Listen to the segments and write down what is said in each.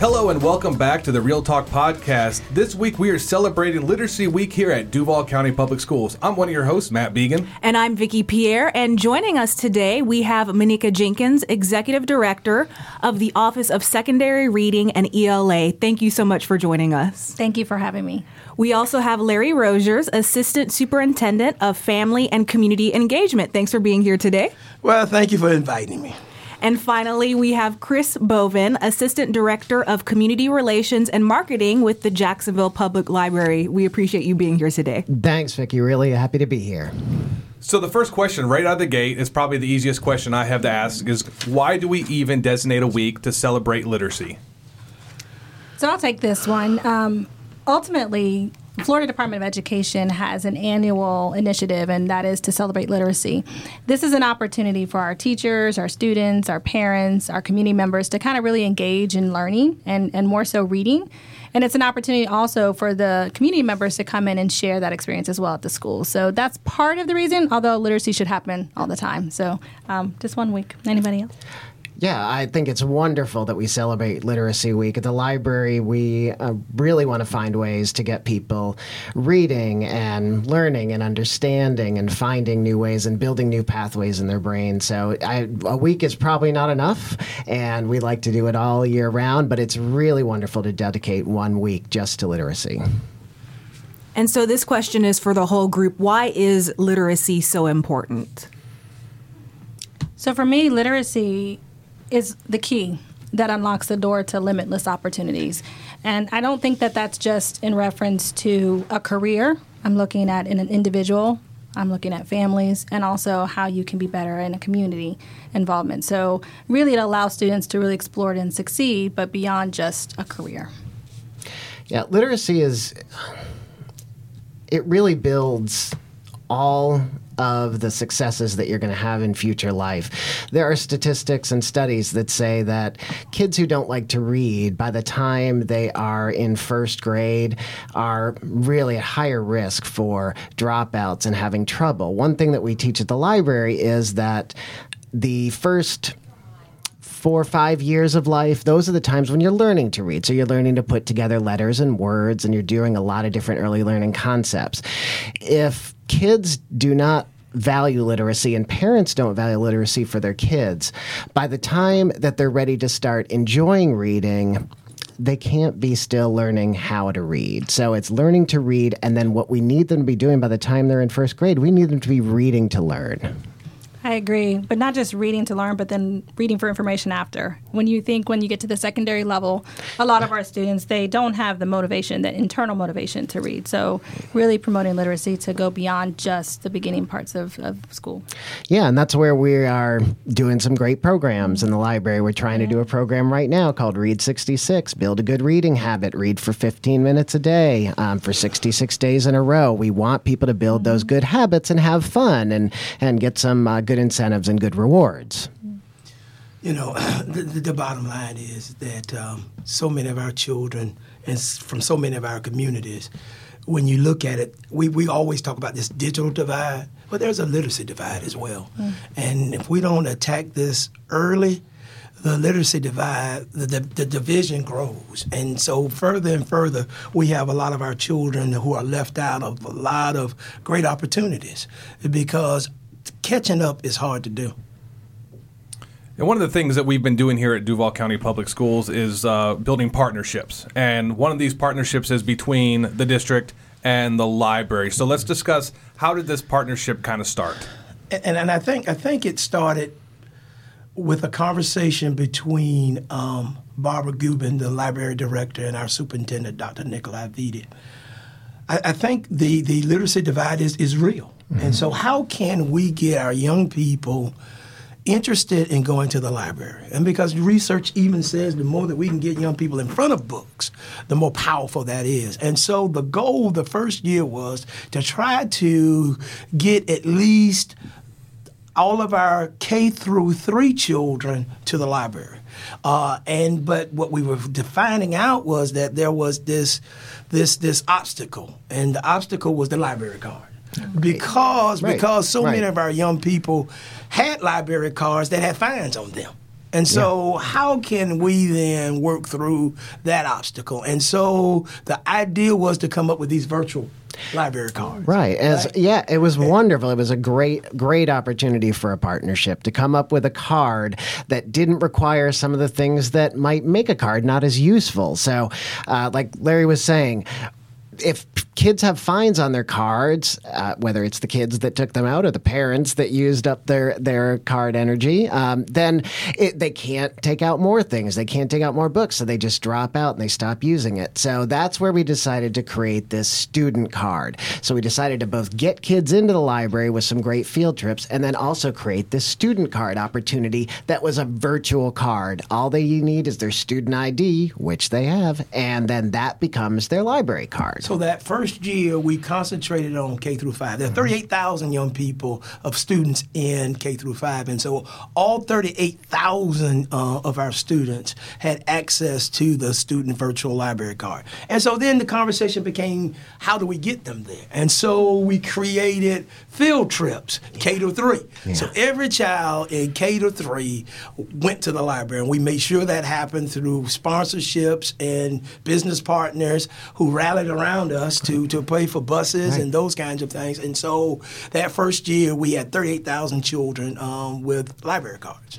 Hello and welcome back to the Real Talk Podcast. This week we are celebrating Literacy Week here at Duval County Public Schools. I'm one of your hosts, Matt Began. And I'm Vicki Pierre. And joining us today, we have Monika Jenkins, Executive Director of the Office of Secondary Reading and ELA. Thank you so much for joining us. Thank you for having me. We also have Larry Rogers, Assistant Superintendent of Family and Community Engagement. Thanks for being here today. Well, thank you for inviting me. And finally, we have Chris Bovin, Assistant Director of Community Relations and Marketing with the Jacksonville Public Library. We appreciate you being here today. Thanks, Vicki. Really happy to be here. So the first question right out of the gate is probably the easiest question I have to ask is why do we even designate a week to celebrate literacy? So I'll take this one. Um, ultimately, Florida Department of Education has an annual initiative, and that is to celebrate literacy. This is an opportunity for our teachers, our students, our parents, our community members to kind of really engage in learning and, and more so reading. And it's an opportunity also for the community members to come in and share that experience as well at the school. So that's part of the reason, although literacy should happen all the time. So um, just one week. Anybody else? Yeah, I think it's wonderful that we celebrate Literacy Week. At the library, we uh, really want to find ways to get people reading and learning and understanding and finding new ways and building new pathways in their brain. So I, a week is probably not enough, and we like to do it all year round, but it's really wonderful to dedicate one week just to literacy. And so this question is for the whole group. Why is literacy so important? So for me, literacy is the key that unlocks the door to limitless opportunities. And I don't think that that's just in reference to a career. I'm looking at in an individual, I'm looking at families, and also how you can be better in a community involvement. So, really, it allows students to really explore it and succeed, but beyond just a career. Yeah, literacy is, it really builds all of the successes that you're going to have in future life. There are statistics and studies that say that kids who don't like to read by the time they are in first grade are really at higher risk for dropouts and having trouble. One thing that we teach at the library is that the first four or five years of life, those are the times when you're learning to read. So you're learning to put together letters and words, and you're doing a lot of different early learning concepts. If kids do not value literacy and parents don't value literacy for their kids, by the time that they're ready to start enjoying reading, they can't be still learning how to read. So it's learning to read, and then what we need them to be doing by the time they're in first grade, we need them to be reading to learn. I agree, but not just reading to learn, but then reading for information after. When you think when you get to the secondary level, a lot of our students they don't have the motivation, the internal motivation to read. So really promoting literacy to go beyond just the beginning parts of, of school. Yeah, and that's where we are doing some great programs in the library. We're trying yeah. to do a program right now called Read 66, build a good reading habit, read for 15 minutes a day um, for 66 days in a row. We want people to build mm-hmm. those good habits and have fun and and get some uh, good incentives and good rewards. You know, the, the bottom line is that um, so many of our children and from so many of our communities, when you look at it, we, we always talk about this digital divide, but there's a literacy divide as well. Mm. And if we don't attack this early, the literacy divide, the, the, the, division grows. And so further and further, we have a lot of our children who are left out of a lot of great opportunities because catching up is hard to do. And one of the things that we've been doing here at Duval County Public Schools is uh, building partnerships. And one of these partnerships is between the district and the library. So let's discuss how did this partnership kind of start? And, and I think I think it started with a conversation between um, Barbara Gubbin, the library director, and our superintendent, Dr. Nikolai Vitti. I, I think the, the literacy divide is, is real. Mm-hmm. And so, how can we get our young people interested in going to the library? And because research even says the more that we can get young people in front of books, the more powerful that is. And so, the goal the first year was to try to get at least all of our K through three children to the library. Uh, and but what we were defining out was that there was this this this obstacle, and the obstacle was the library card because right. because so right. many of our young people had library cards that had fines on them. And so, how can we then work through that obstacle? And so, the idea was to come up with these virtual library cards. Right. As Right. yeah, it was wonderful. It was a great great opportunity for a partnership to come up with a card that didn't require some of the things that might make a card not as useful. So, uh, like Larry was saying, if kids have fines on their cards, uh, whether it's the kids that took them out or the parents that used up their their card energy, um, then it, they can't take out more things. They can't take out more books, so they just drop out and they stop using it. So that's where we decided to create this student card. So we decided to both get kids into the library with some great field trips, and then also create this student card opportunity that was a virtual card. All they need is their student ID, which they have, and then that becomes their library card. So that first year, we concentrated on K through five. There are 38,000 young people of students in K through five, and so all 38,000 uh, of our students had access to the student virtual library card. And so then the conversation became, how do we get them there? And so we created field trips, K to three. So every child in K to three went to the library, and we made sure that happened through sponsorships and business partners who rallied around us to, to pay for buses and those kinds of things. And so that first year, we had 38,000 children um, with library cards.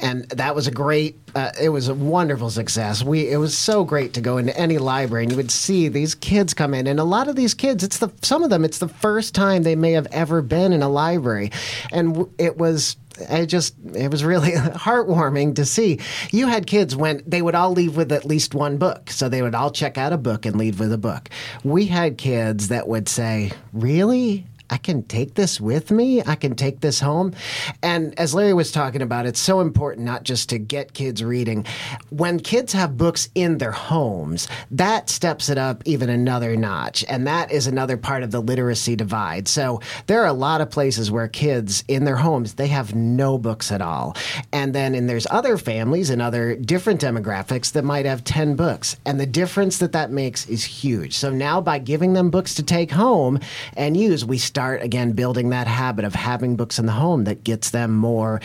and that was a great uh, it was a wonderful success we it was so great to go into any library and you would see these kids come in and a lot of these kids it's the some of them it's the first time they may have ever been in a library and w- it was I just it was really heartwarming to see. You had kids when they would all leave with at least one book. So they would all check out a book and leave with a book. We had kids that would say, "Really? I can take this with me. I can take this home. And as Larry was talking about, it's so important not just to get kids reading. When kids have books in their homes, that steps it up even another notch. And that is another part of the literacy divide. So there are a lot of places where kids in their homes, they have no books at all. And then and there's other families and other different demographics that might have 10 books. And the difference that that makes is huge. So now by giving them books to take home and use, we start again building that habit of having books in the home that gets them more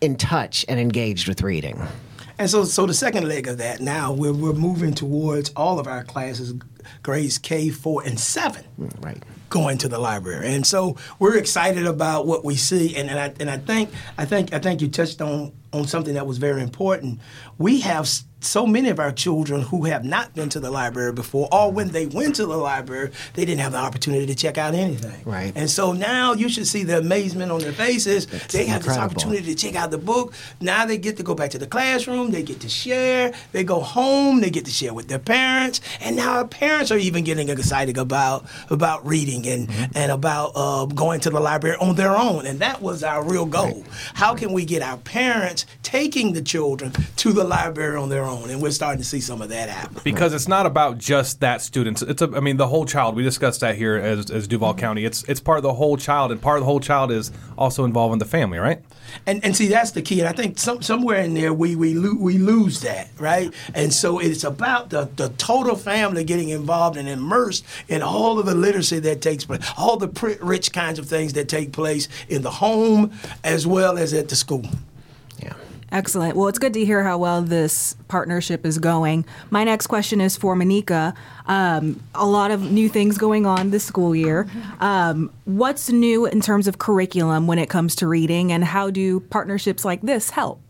in touch and engaged with reading. And so, so the second leg of that now, we're, we're moving towards all of our classes, grades K, 4, and 7. Mm, right. going to the library. And so we're excited about what we see. And, and I and I think I think I think you touched on on something that was very important. We have so many of our children who have not been to the library before, or when they went to the library, they didn't have the opportunity to check out anything. Right. And so now you should see the amazement on their faces. they have this opportunity to check out the book. Now they get to go back to the classroom. They get to share. They go home. They get to share with their parents. And now our parents are even getting excited about about reading and Mm-hmm. and about uh, going to the library on their own. And that was our real goal. How can we get our parents taking the children to the library on their own? And we're starting to see some of that happen. because it's not about just that student. It's a, I mean, the whole child. We discussed that here as, as Duval County. It's it's part of the whole child, and part of the whole child is also involving the family, right? And and see that's the key. And I think some, somewhere in there we we lo- we lose that right. And so it's about the the total family getting involved and immersed in all of the literacy that takes place, all the rich kinds of things that take place in the home as well as at the school. Yeah. Excellent. Well, it's good to hear how well this partnership is going. My next question is for Monika. Um, a lot of new things going on this school year. Um, what's new in terms of curriculum when it comes to reading, and how do partnerships like this help?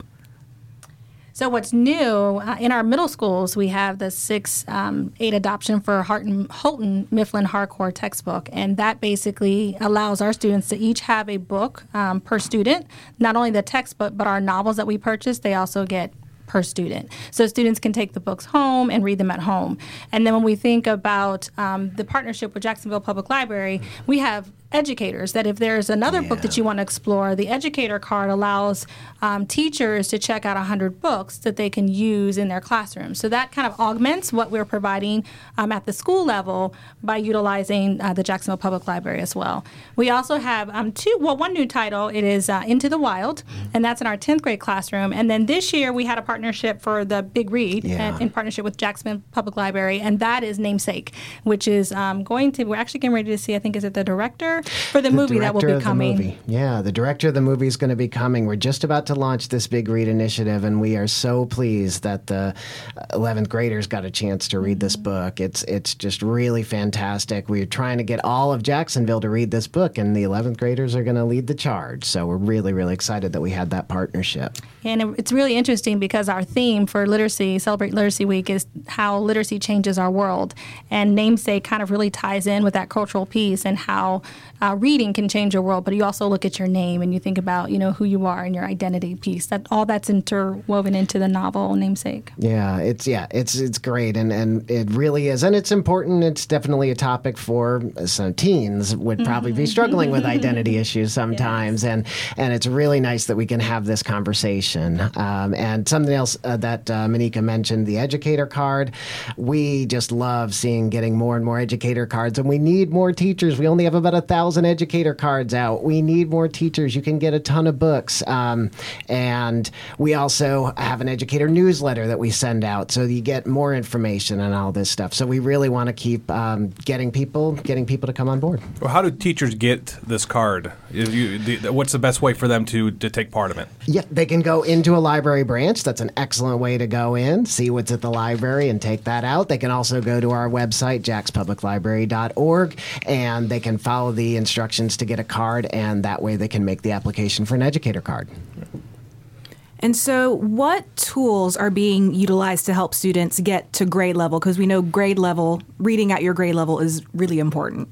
So what's new uh, in our middle schools? We have the six um, eight adoption for Harton, Houghton Mifflin Harcourt textbook, and that basically allows our students to each have a book um, per student. Not only the textbook, but our novels that we purchase, they also get per student. So students can take the books home and read them at home. And then when we think about um, the partnership with Jacksonville Public Library, we have educators that if there's another book that you want to explore, the educator card allows um, teachers to check out 100 books that they can use in their classroom. So that kind of augments what we're providing um, at the school level by utilizing uh, the Jacksonville Public Library as well. We also have um, two, well, one new title. It is uh, Into the Wild, and that's in our 10th grade classroom. And then this year we had a partnership for the Big Read Yeah. and in partnership with Jacksonville Public Library, and that is Namesake, which is um, going to, we're actually getting ready to see, I think, is it the director director for the, movie that will be the coming. movie. Yeah, the director of the movie is going to be coming. We're just about to launch this big read initiative, and we are so pleased that the 11th graders got a chance to read this book. It's it's just really fantastic. We're trying to get all of Jacksonville to read this book, and the 11th graders are going to lead the charge. So we're really really excited that we had that partnership. And it's really interesting because our theme for Literacy, Celebrate Literacy Week, is how literacy changes our world. And Namesake kind of really ties in with that cultural piece and how uh, reading can change your world. But you also look at your name and you think about, you know, who you are and your identity piece. That all that's interwoven into the novel Namesake. Yeah, it's yeah, it's it's great, and and it really is, and it's important. It's definitely a topic for some teens would probably be struggling with identity issues sometimes, and and it's really nice that we can have this conversation. Um, and something else uh, that uh, Monika mentioned, the educator card. We just love seeing getting more and more educator cards, and we need more teachers. We only have about a thousand educator cards out. We need more teachers. You can get a ton of books, um, and we also have an educator newsletter that we send out, so you get more information on all this stuff. So we really want to keep um, getting people, getting people to come on board. Well, how do teachers get this card? You, the, what's the best way for them to, to take part of it? Yeah, they can go into a library branch. That's an excellent way to go in, see what's at the library, and take that out. They can also go to our website, jaxpubliclibrary.org, and they can follow the instructions to get a card, and that way they can make the application for an educator card. And so, what tools are being utilized to help students get to grade level? Because we know grade level, reading at your grade level is really important.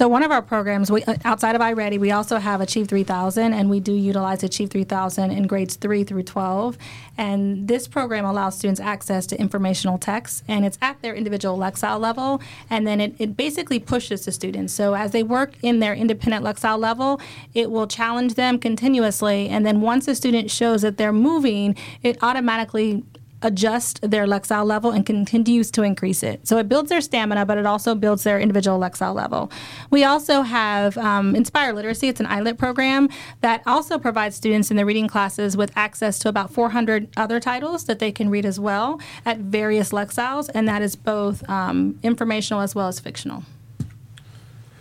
So one of our programs, we, uh, outside of iReady, we also have Achieve 3000, and we do utilize Achieve 3000 in grades 3 through 12. And this program allows students access to informational text, and it's at their individual Lexile level, and then it, it basically pushes the students. So as they work in their independent Lexile level, it will challenge them continuously, and then once a student shows that they're moving, it automatically adjust their Lexile level and continues to increase it. So it builds their stamina, but it also builds their individual Lexile level. We also have um, Inspire Literacy. It's an ILIT program that also provides students in the reading classes with access to about 400 other titles that they can read as well at various Lexiles, and that is both um, informational as well as fictional.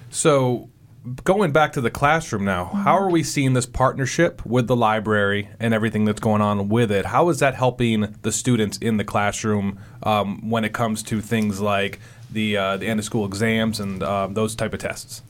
So, going back to the classroom now, how are we seeing this partnership with the library and everything that's going on with it? How is that helping the students in the classroom um, when it comes to things like the uh, the end of school exams and uh, those type of tests?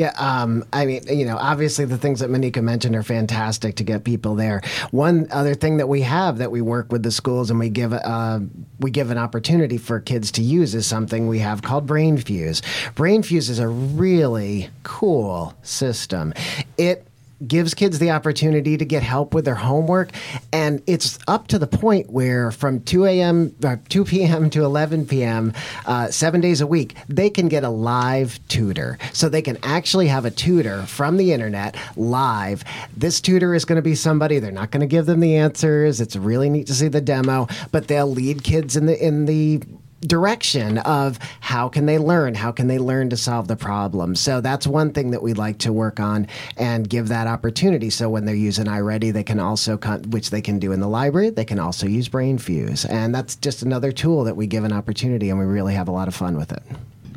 Yeah, um, I mean, you know, obviously the things that Monika mentioned are fantastic to get people there. One other thing that we have that we work with the schools and we give uh, we give an opportunity for kids to use is something we have called Brainfuse. Brain Fuse is a really cool system. It gives kids the opportunity to get help with their homework. And it's up to the point where from 2 a.m uh, 2 p.m to 11 p.m uh, seven days a week they can get a live tutor. So they can actually have a tutor from the internet live. This tutor is going to be somebody they're not going to give them the answers it's really neat to see the demo but they'll lead kids in the in the direction of how can they learn how can they learn to solve the problem so that's one thing that we'd like to work on and give that opportunity so when they're using iready they can also con- which they can do in the library they can also use Brainfuse and that's just another tool that we give an opportunity and we really have a lot of fun with it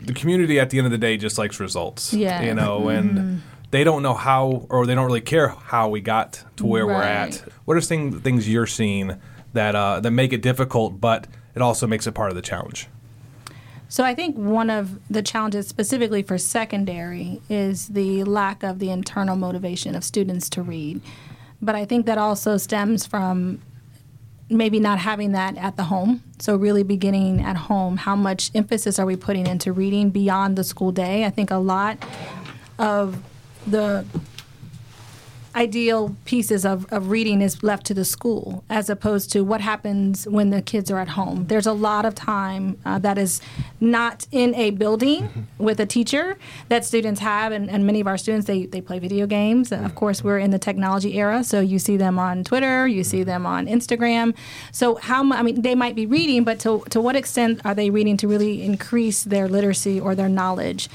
The community at the end of the day just likes results. Yeah. You know, and they don't know how or they don't really care how we got to where we're at. What are thing, things you're seeing that uh, that make it difficult, but it also makes it part of the challenge? So I think one of the challenges specifically for secondary is the lack of the internal motivation of students to read. But I think that also stems from maybe not having that at the home. So really beginning at home, how much emphasis are we putting into reading beyond the school day? I think a lot of the ideal pieces of, of reading is left to the school as opposed to what happens when the kids are at home. There's a lot of time uh, that is not in a building mm-hmm. with a teacher that students have, and, and many of our students, they, they play video games. Of mm-hmm. course, we're in the technology era, so you see them on Twitter, you see mm-hmm. them on Instagram. So how, I mean, they might be reading, but to, to what extent are they reading to really increase their literacy or their knowledge?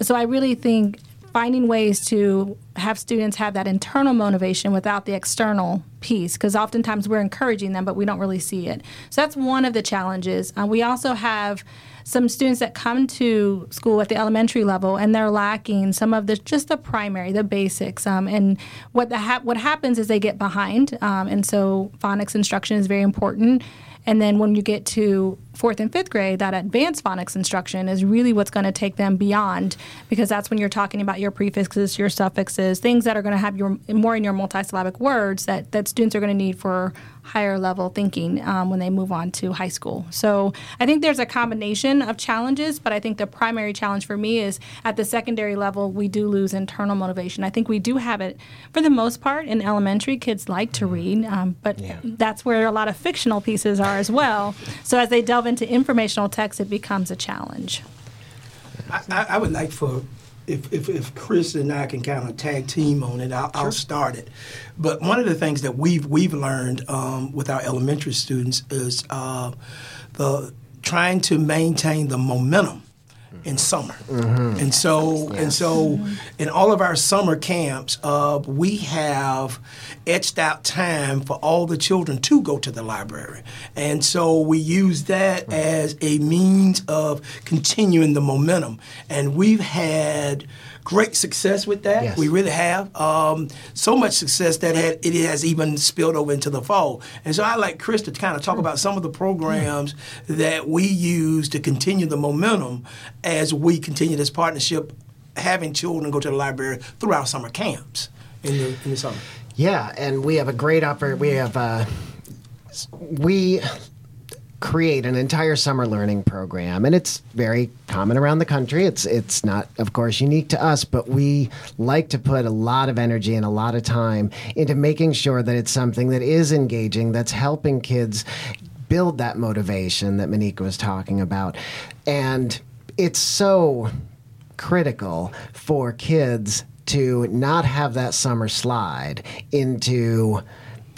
So I really think finding ways to have students have that internal motivation without the external piece because oftentimes we're encouraging them but we don't really see it so that's one of the challenges uh, we also have some students that come to school at the elementary level and they're lacking some of the just the primary, the basics. Um, and what the ha- what happens is they get behind, um, and so phonics instruction is very important. And then when you get to fourth and fifth grade, that advanced phonics instruction is really what's going to take them beyond because that's when you're talking about your prefixes, your suffixes, things that are going to have your more in your multisyllabic words that, that students are going to need for higher level thinking um, when they move on to high school. So I think there's a combination of challenges, but I think the primary challenge for me is at the secondary level, we do lose internal motivation. I think we do have it for the most part in elementary. Kids like to read, um, but yeah. that's where a lot of fictional pieces are as well. So as they delve into informational text, it becomes a challenge. I, I would like for if, if, if, Chris and I can kind of tag team on it, I'll, sure. I'll, start it. But one of the things that we've we've learned um, with our elementary students is uh, the trying to maintain the momentum in summer. Mm-hmm. And so yes. and so in all of our summer camps, uh, we have etched out time for all the children to go to the library. And so we use that as a means of continuing the momentum. And we've had great success with that. Yes. We really have. Um, so much success that had, it has even spilled over into the fall. And so I like Chris to kind of talk about some of the programs that we use to continue the momentum as we continue this partnership, having children go to the library throughout summer camps in the, in the summer. Yeah, and we have a great opportunity. We have uh, we create an entire summer learning program and it's very common around the country. It's it's not of course unique to us but we like to put a lot of energy and a lot of time into making sure that it's something that is engaging that's helping kids build that motivation that Monika was talking about. And it's so critical for kids to not have that summer slide into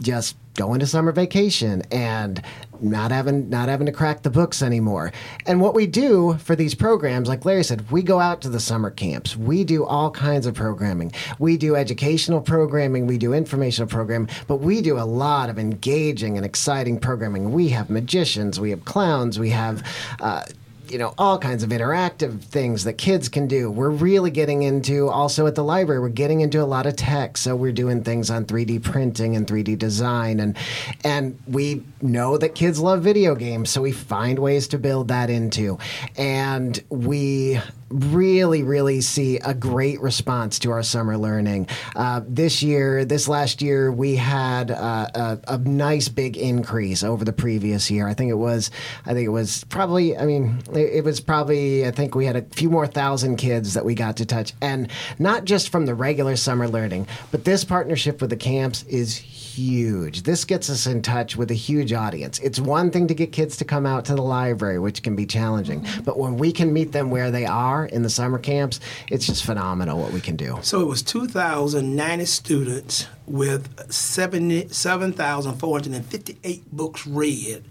just going to summer vacation and not having not having to crack the books anymore. And what we do for these programs, like Larry said, we go out to the summer camps. We do all kinds of programming. We do educational programming, we do informational programming, but we do a lot of engaging and exciting programming. We have magicians, we have clowns, we have uh, you know all kinds of interactive things that kids can do we're really getting into also at the library we're getting into a lot of tech so we're doing things on 3d printing and 3d design and and we know that kids love video games so we find ways to build that into and we really, really see a great response to our summer learning. Uh, this year, this last year, we had uh, a, a, nice big increase over the previous year. I think it was, I think it was probably, I mean, it, was probably, I think we had a few more thousand kids that we got to touch, and not just from the regular summer learning, but this partnership with the camps is huge. This gets us in touch with a huge audience. It's one thing to get kids to come out to the library, which can be challenging, mm-hmm. but when we can meet them where they are in the summer camps, it's just phenomenal what we can do. So it was 2,090 students with 7,458 books read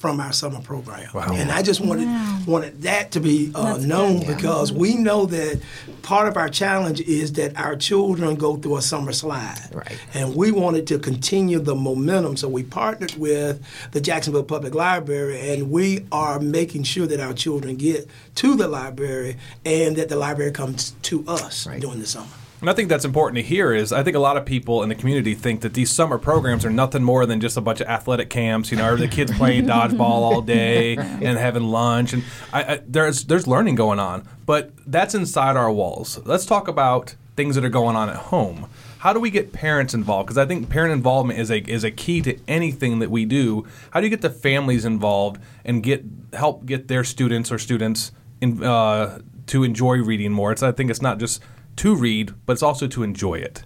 from our summer program. Wow. And I just wanted wow. wanted that to be uh, known good, because we know that part of our challenge is that our children go through a summer slide. Right. And we wanted to continue the momentum, so we partnered with the Jacksonville Public Library, and we are making sure that our children get to the library and that the library comes to us right. during the summer. And I think that's important to hear is I think a lot of people in the community think that these summer programs are nothing more than just a bunch of athletic camps. You know, are the kids playing dodgeball all day and having lunch, and I, I, there's there's learning going on, but that's inside our walls. Let's talk about things that are going on at home. How do we get parents involved? Because I think parent involvement is a is a key to anything that we do. How do you get the families involved and get help get their students or students in, uh, to enjoy reading more? It's I think it's not just to read, but it's also to enjoy it.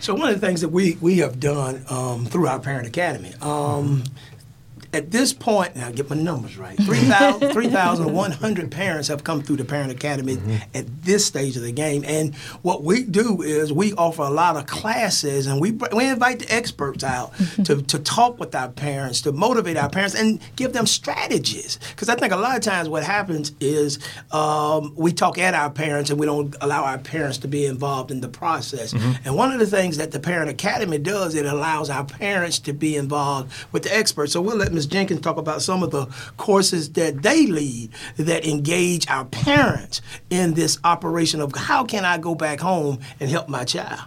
So one of the things that we, we have done um, through our Parent Academy, um, at this point, now get my numbers right. 3,100 3, parents have come through the Parent Academy mm-hmm. at this stage of the game. And what we do is we offer a lot of classes and we, we invite the experts out mm-hmm. to, to talk with our parents, to motivate our parents, and give them strategies. Because I think a lot of times what happens is um, we talk at our parents and we don't allow our parents to be involved in the process. Mm-hmm. And one of the things that the Parent Academy does, it allows our parents to be involved with the experts. So we'll let Ms. Jenkins talk about some of the courses that they lead that engage our parents in this operation of how can I go back home and help my child.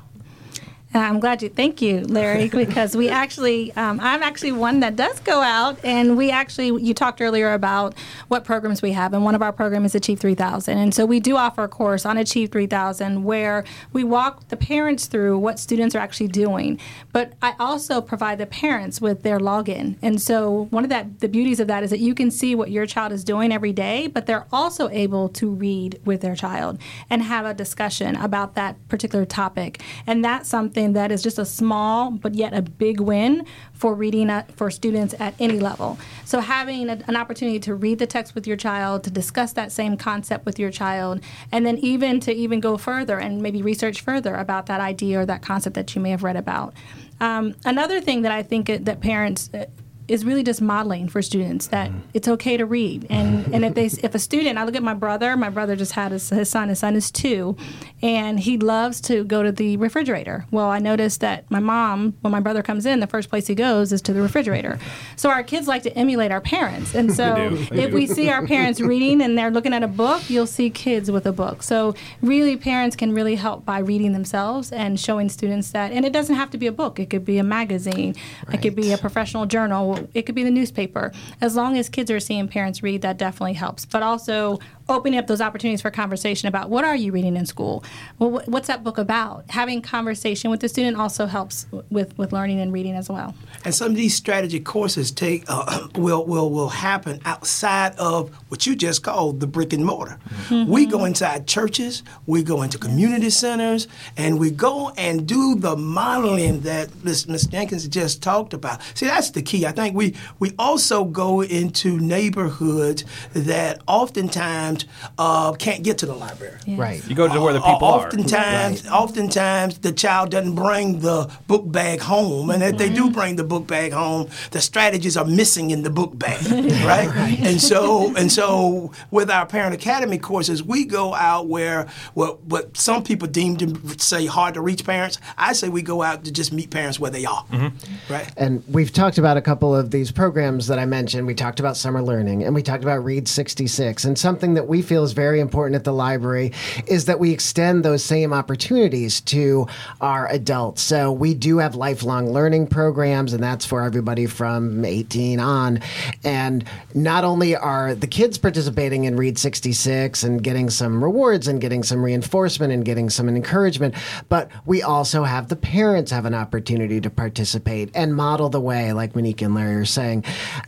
Uh, I'm glad you. Thank you, Larry, because we actually, um, I'm actually one that does go out, and we actually, you talked earlier about what programs we have, and one of our programs is Achieve 3000, and so we do offer a course on Achieve 3000 where we walk the parents through what students are actually doing, but I also provide the parents with their login, and so one of that the beauties of that is that you can see what your child is doing every day, but they're also able to read with their child and have a discussion about that particular topic, and that's something something that is just a small but yet a big win for reading at, for students at any level. So having a, an opportunity to read the text with your child, to discuss that same concept with your child, and then even to even go further and maybe research further about that idea or that concept that you may have read about. Um, another thing that I think that parents uh, is really just modeling for students that mm-hmm. it's okay to read. And and if they if a student, I look at my brother. My brother just had his, his son. His son is two, and he loves to go to the refrigerator. Well, I noticed that my mom, when my brother comes in, the first place he goes is to the refrigerator. So our kids like to emulate our parents, and so if we see our parents reading and they're looking at a book, you'll see kids with a book. So really, parents can really help by reading themselves and showing students that. And it doesn't have to be a book. It could be a magazine. Right. It could be a professional journal it could be the newspaper. As long as kids are seeing parents read, that definitely helps. But also opening up those opportunities for conversation about what are you reading in school? Well, what's that book about? Having conversation with the student also helps with, with learning and reading as well. And some of these strategy courses take uh, will will will happen outside of what you just called the brick and mortar. Mm-hmm. We go inside churches, we go into community centers, and we go and do the modeling that Ms. Ms. Jenkins just talked about. See, that's the key. I think we we also go into neighborhoods that oftentimes uh, can't get to the library. Yes. Right. You go to where the people uh, oftentimes, are. Right. Oftentimes, the child doesn't bring the book bag home, and if they do mm-hmm. bring the book bag home, the strategies are missing in the book bag, right? right? And so, and so, with our Parent Academy courses, we go out where what what some people deem to say hard to reach parents. I say we go out to just meet parents where they are, mm-hmm. right? And we've talked about a couple of these programs that I mentioned. We talked about summer learning, and we talked about Read 66, and something that we feel is very important at the library is that we extend those same opportunities to our adults. So we do have lifelong learning programs, and that's for everybody from 18 on. And not only are the kids participating in Read 66 and getting some rewards and getting some reinforcement and getting some encouragement, but we also have the parents have an opportunity to participate and model the way, like Monique and Larry are saying.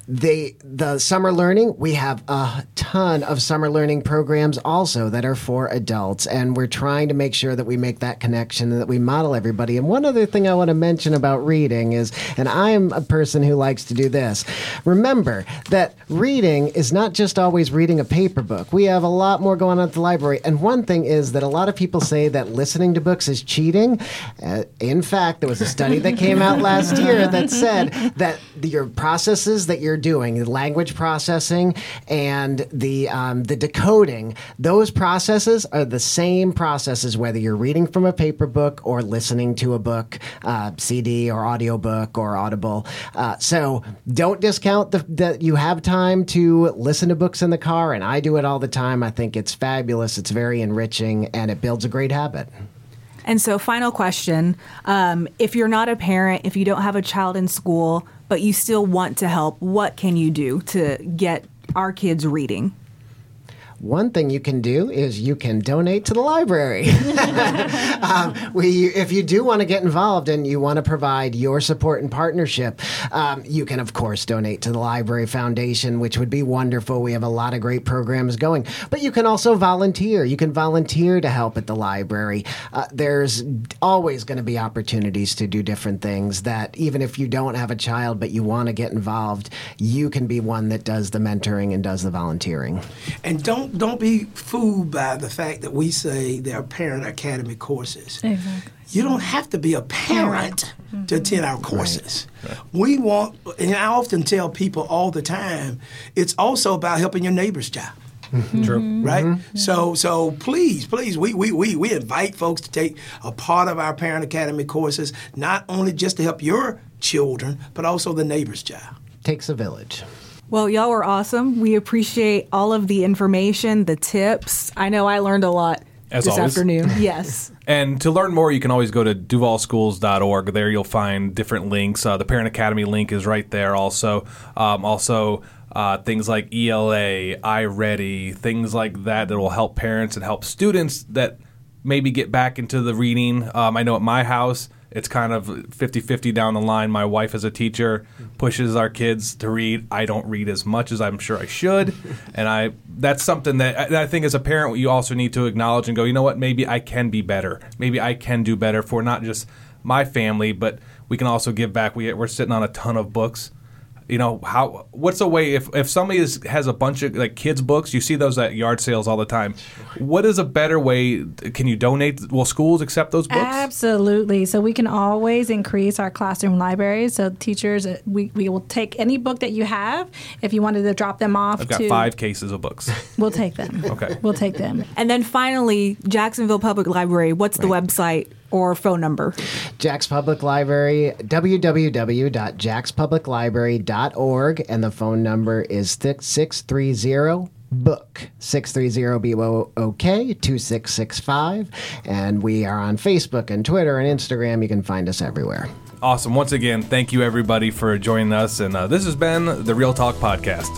They the summer learning, we have a ton of summer learning learning programs also that are for adults, and we're trying to make sure that we make that connection and that we model everybody. And one other thing I want to mention about reading is, and I'm a person who likes to do this, remember that reading is not just always reading a paper book. We have a lot more going on at the library. And one thing is that a lot of people say that listening to books is cheating. Uh, in fact, there was a study that came out last year that said that your processes that you're doing, the language processing and the um, the coding, those processes are the same processes whether you're reading from a paper book or listening to a book, uh, CD or audiobook or Audible. Uh, so don't discount that you have time to listen to books in the car, and I do it all the time. I think it's fabulous, it's very enriching, and it builds a great habit. And so, final question um, if you're not a parent, if you don't have a child in school, but you still want to help, what can you do to get our kids reading? One thing you can do is you can donate to the library. um, we, if you do want to get involved and you want to provide your support and partnership, um, you can, of course, donate to the Library Foundation, which would be wonderful. We have a lot of great programs going. But you can also volunteer. You can volunteer to help at the library. Uh, there's always going to be opportunities to do different things that, even if you don't have a child but you want to get involved, you can be one that does the mentoring and does the volunteering. And don't don't be fooled by the fact that we say there are parent academy courses. Exactly. You don't have to be a parent mm-hmm. to attend our courses. We want, and I often tell people all the time, it's also about helping your neighbor's child. Mm-hmm. True. Mm-hmm. Right, so so please, please, we, we, we, we invite folks to take a part of our Parent Academy courses, not only just to help your children, but also the neighbor's child. Takes a village. Well, y'all were awesome. We appreciate all of the information, the tips. I know I learned a lot As this always. afternoon. yes. And to learn more, you can always go to duvalschools.org. There you'll find different links. Uh, the Parent Academy link is right there also. Um, also, uh, things like ELA, iReady, things like that that will help parents and help students that maybe get back into the reading. Um, I know at my house, it's kind of 50 50 down the line. My wife, as a teacher, pushes our kids to read. I don't read as much as I'm sure I should. And I that's something that I, I think as a parent, you also need to acknowledge and go, you know what, maybe I can be better. Maybe I can do better for not just my family, but we can also give back. We, we're sitting on a ton of books you know how what's a way if, if somebody is, has a bunch of like kids books you see those at yard sales all the time what is a better way can you donate will schools accept those books Absolutely. So we can always increase our classroom libraries. So teachers, uh, we, we will take any book that you have. If you wanted to drop them off, i've got to, five cases of books We'll take them. Okay. We'll take them. And then finally, Jacksonville Public Library, what's the website or phone number? Jax Public Library, www.jaxpubliclibrary.org, and the phone number is 630 book 630 BOOK 2665 and we are on Facebook and Twitter and Instagram. You can find us everywhere. Awesome. Once again thank you everybody for joining us. And uh, this has been the real talk podcast